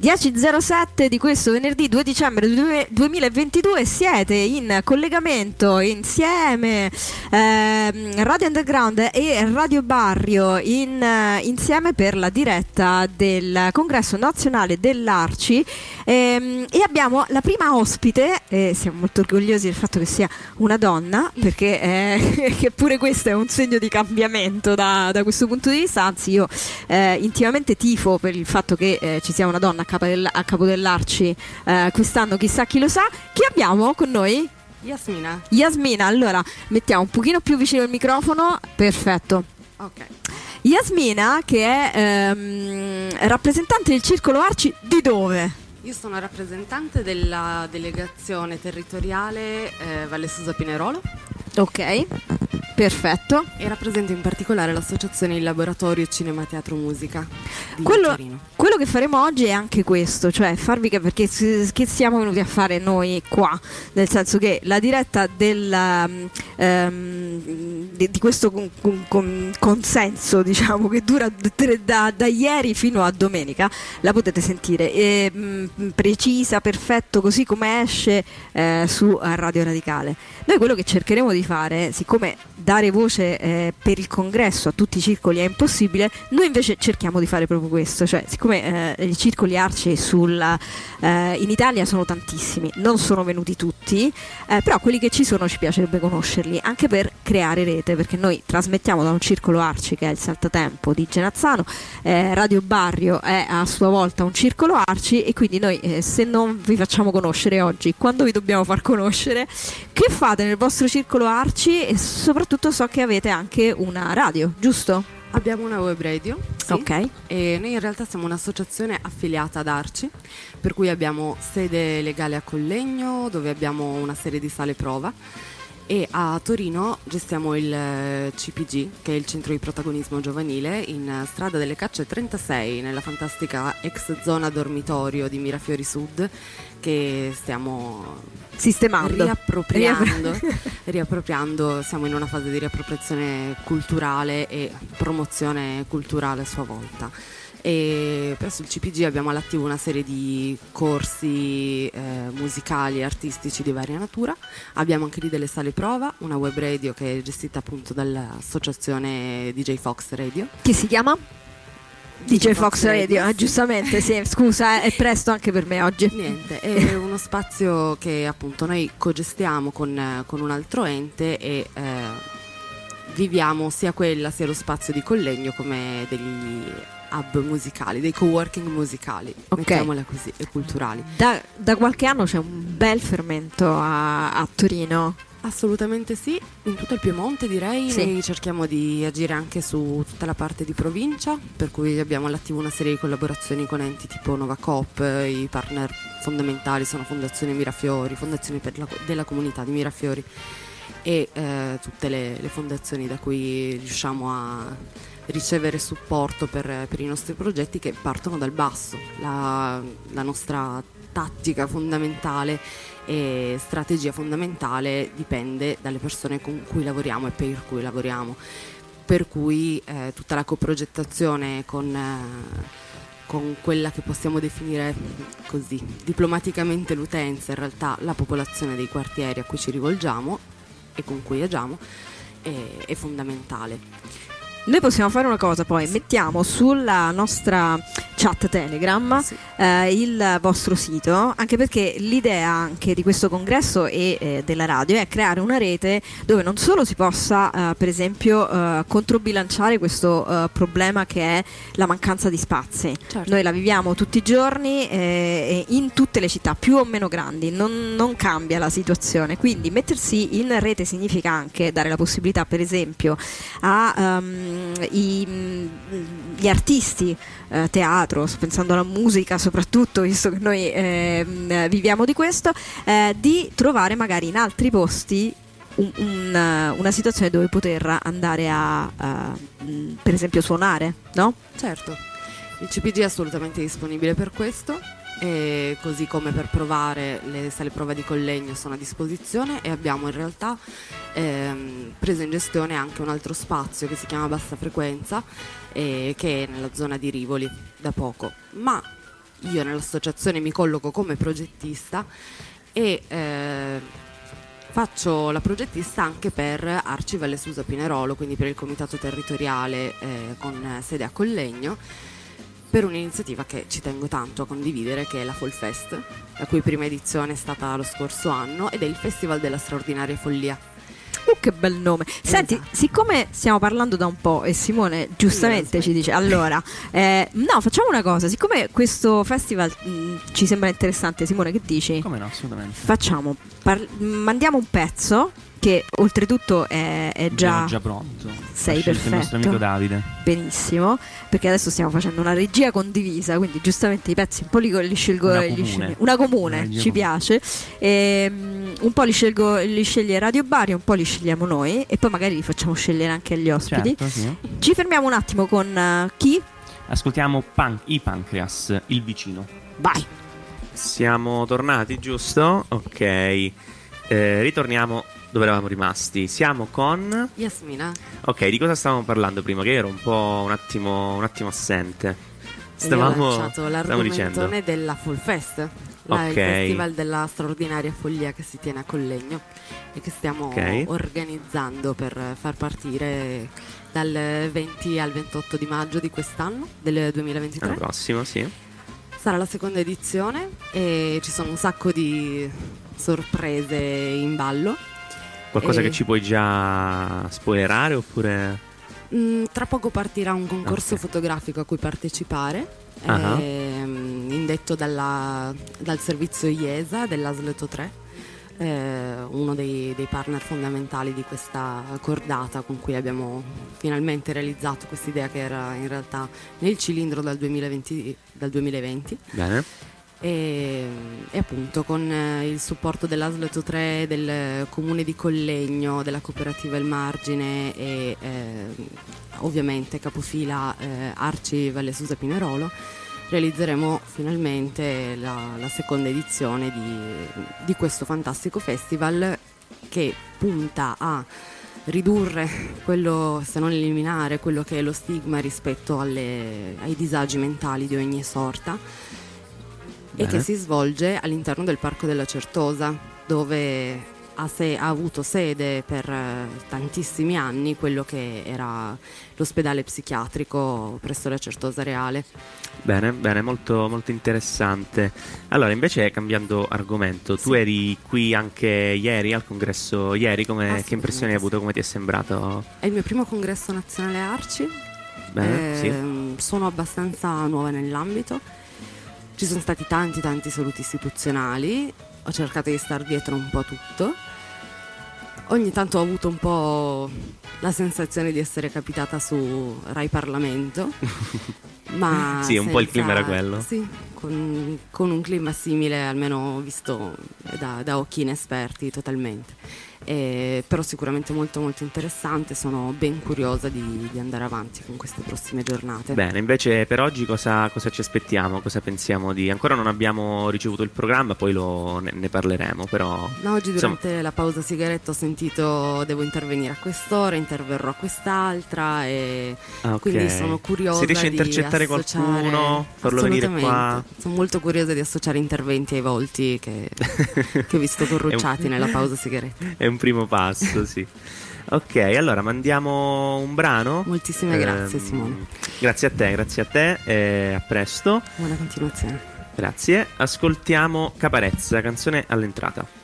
10.07 di questo venerdì 2 dicembre 2022 siete in collegamento insieme eh, Radio Underground e Radio Barrio in, uh, insieme per la diretta del congresso nazionale dell'Arci ehm, e abbiamo la prima ospite e siamo molto orgogliosi del fatto che sia una donna perché eh, pure questo è un segno di cambiamento da, da questo punto di vista anzi io eh, intimamente tifo per il fatto che eh, ci sia una donna capo, del, a capo dell'Arci eh, quest'anno, chissà chi lo sa. Chi abbiamo con noi? Yasmina. Yasmina, allora mettiamo un pochino più vicino il microfono, perfetto. Ok. Yasmina che è ehm, rappresentante del Circolo Arci di dove? Io sono rappresentante della delegazione territoriale eh, Valle Susa Pinerolo. Ok. Perfetto. E rappresento in particolare l'associazione Il Laboratorio Cinema Teatro Musica. Quello, quello, che faremo oggi è anche questo, cioè farvi capire perché che siamo venuti a fare noi qua, nel senso che la diretta del, um, di, di, questo con, con, consenso diciamo, che dura da, da, ieri fino a domenica la potete sentire. E, mh, precisa, perfetto, così come esce eh, su Radio Radicale. Noi quello che cercheremo di fare, siccome dare voce eh, per il congresso a tutti i circoli è impossibile, noi invece cerchiamo di fare proprio questo, cioè siccome eh, i circoli arci sulla, eh, in Italia sono tantissimi, non sono venuti tutti, eh, però quelli che ci sono ci piacerebbe conoscerli, anche per creare rete, perché noi trasmettiamo da un circolo arci che è il Saltatempo di Genazzano, eh, Radio Barrio è a sua volta un circolo arci e quindi noi eh, se non vi facciamo conoscere oggi, quando vi dobbiamo far conoscere, che fate nel vostro circolo arci e soprattutto soprattutto so che avete anche una radio, giusto? Abbiamo una web radio, sì, ok. E noi in realtà siamo un'associazione affiliata ad Arci, per cui abbiamo sede legale a Collegno, dove abbiamo una serie di sale prova e a Torino gestiamo il eh, CPG, che è il centro di protagonismo giovanile, in strada delle Cacce 36, nella fantastica ex zona dormitorio di Mirafiori Sud, che stiamo sistemando, riappropriando, riappropriando. Siamo in una fase di riappropriazione culturale e promozione culturale a sua volta e presso il CPG abbiamo all'attivo una serie di corsi eh, musicali e artistici di varia natura. Abbiamo anche lì delle sale prova, una web radio che è gestita appunto dall'associazione DJ Fox Radio. Che si chiama? DJ, Fox, Radio, Radio. Eh, giustamente, sì, scusa, è presto anche per me oggi. Niente, è uno spazio che appunto noi cogestiamo con, con un altro ente e eh, viviamo sia quella sia lo spazio di Collegno come degli hub musicali, dei co-working musicali, okay. mettiamola così, e culturali. Da, da, qualche anno c'è un bel fermento a, a, Torino. Assolutamente sì, in tutto il Piemonte direi, sì. noi cerchiamo di agire anche su tutta la parte di provincia, per cui abbiamo all'attivo una serie di collaborazioni con enti tipo Nova Coop, i partner fondamentali sono Fondazione Mirafiori, Fondazione la, della comunità di Mirafiori e eh, tutte le, le fondazioni da cui riusciamo a ricevere supporto per, per, i nostri progetti che partono dal basso. La, la nostra tattica fondamentale e strategia fondamentale dipende dalle persone con cui lavoriamo e per cui lavoriamo. Per cui eh, tutta la coprogettazione con, eh, con quella che possiamo definire così diplomaticamente l'utenza, in realtà la popolazione dei quartieri a cui ci rivolgiamo e con cui agiamo, è, è fondamentale. Noi possiamo fare una cosa poi, mettiamo sulla nostra chat Telegram sì. eh, il vostro sito, anche perché l'idea anche di questo congresso e eh, della radio è creare una rete dove non solo si possa eh, per esempio eh, controbilanciare questo eh, problema che è la mancanza di spazi. Certo. Noi la viviamo tutti i giorni eh, in tutte le città, più o meno grandi, non, non cambia la situazione, quindi mettersi in rete significa anche dare la possibilità per esempio a... Um, i, gli artisti, eh, teatro, pensando alla musica soprattutto, visto che noi eh, viviamo di questo, eh, di trovare magari in altri posti un, un, una situazione dove poter andare a, a, per esempio, suonare, no? Certo, il CPG è assolutamente disponibile per questo e così come per provare le sale prova di Collegno sono a disposizione e abbiamo in realtà ehm, preso in gestione anche un altro spazio che si chiama Bassa Frequenza eh, che è nella zona di Rivoli da poco. Ma io nell'associazione mi colloco come progettista e eh, faccio la progettista anche per Arci Valle Susa Pinerolo, quindi per il comitato territoriale eh, con sede a Collegno per un'iniziativa che ci tengo tanto a condividere, che è la Fall Fest, la cui prima edizione è stata lo scorso anno ed è il Festival della straordinaria follia. Uh, che bel nome. Senti, esatto. siccome stiamo parlando da un po' e Simone giustamente ci dice, allora, eh, no, facciamo una cosa, siccome questo festival mh, mm, ci sembra interessante, Simone, che dici? Come no, assolutamente. Facciamo, par- mandiamo un pezzo che oltretutto è, è già, già pronto. Sei perfetto. Il nostro amico Davide. Benissimo, perché adesso stiamo facendo una regia condivisa, quindi giustamente i pezzi un po' li, li scelgo una li comune, una comune una ci comune. piace. E, um, un po' li, scelgo, li sceglie Radio Bari, un po' li scegliamo noi e poi magari li facciamo scegliere anche agli ospiti. Certo, sì. Ci fermiamo un attimo con uh, chi? Ascoltiamo Pan- i Pancreas, il vicino. Vai. Siamo tornati, giusto? Ok. Eh, ritorniamo dove eravamo rimasti. Siamo con Yasmina. Ok, di cosa stavamo parlando prima? Che ero un po' un attimo, un attimo assente. Stavamo, ho lanciato l'argomento della Full Fest. La, il festival della straordinaria follia che si tiene a Collegno e che stiamo okay. organizzando per far partire dal 20 al 28 di maggio di quest'anno, del 2023. L'anno prossimo, sì. Sarà la seconda edizione e ci sono un sacco di sorprese in ballo Qualcosa e... che ci puoi già spoilerare oppure... Mm, tra poco partirà un concorso okay. fotografico a cui partecipare, uh-huh. ehm, indetto dalla, dal servizio IESA dell'Asleto 3, eh, uno dei, dei, partner fondamentali di questa cordata con cui abbiamo finalmente realizzato questa idea che era in realtà nel cilindro dal 2020. Dal 2020. Bene e, e, appunto con eh, il supporto dell'Asleto 3, del comune di Collegno, della cooperativa Il Margine e eh, ovviamente capofila eh, Arci Valle Susa Pinerolo realizzeremo finalmente la, la seconda edizione di, di questo fantastico festival che punta a ridurre quello, se non eliminare quello che è lo stigma rispetto alle, ai disagi mentali di ogni sorta e che si svolge all'interno del Parco della Certosa, dove ha, se- ha, avuto sede per eh, tantissimi anni quello che era l'ospedale psichiatrico presso la Certosa Reale. Bene, bene, molto, molto interessante. Allora, invece, cambiando argomento, sì. tu eri qui anche ieri al congresso, ieri, come, che impressioni hai avuto, come ti è sembrato? È il mio primo congresso nazionale Arci, Bene, eh, sì. Ehm, sono abbastanza nuova nell'ambito ci sono stati tanti tanti saluti istituzionali, ho cercato di star dietro un po' tutto. Ogni tanto ho avuto un po' la sensazione di essere capitata su Rai Parlamento. ma sì, un senza, po' il clima era quello. Sì, con, con un clima simile, almeno visto da, da occhi inesperti totalmente eh, però sicuramente molto molto interessante, sono ben curiosa di, di, andare avanti con queste prossime giornate. Bene, invece per oggi cosa, cosa, ci aspettiamo? Cosa pensiamo di... Ancora non abbiamo ricevuto il programma, poi lo, ne, ne, parleremo, però... No, oggi durante insomma... la pausa sigaretta ho sentito devo intervenire a quest'ora, interverrò a quest'alà e ah, okay. quindi sono curiosa Se riesci a intercettare qualcuno, farlo venire qua... Sono molto curiosa di associare interventi ai volti che, che ho visto corrucciati un... nella pausa sigaretta. Un primo passo, sì. Ok, allora mandiamo un brano. Moltissime grazie eh, Simone. Grazie a te, grazie a te e a presto. Buona continuazione. Grazie. Ascoltiamo Caparezza, canzone all'entrata.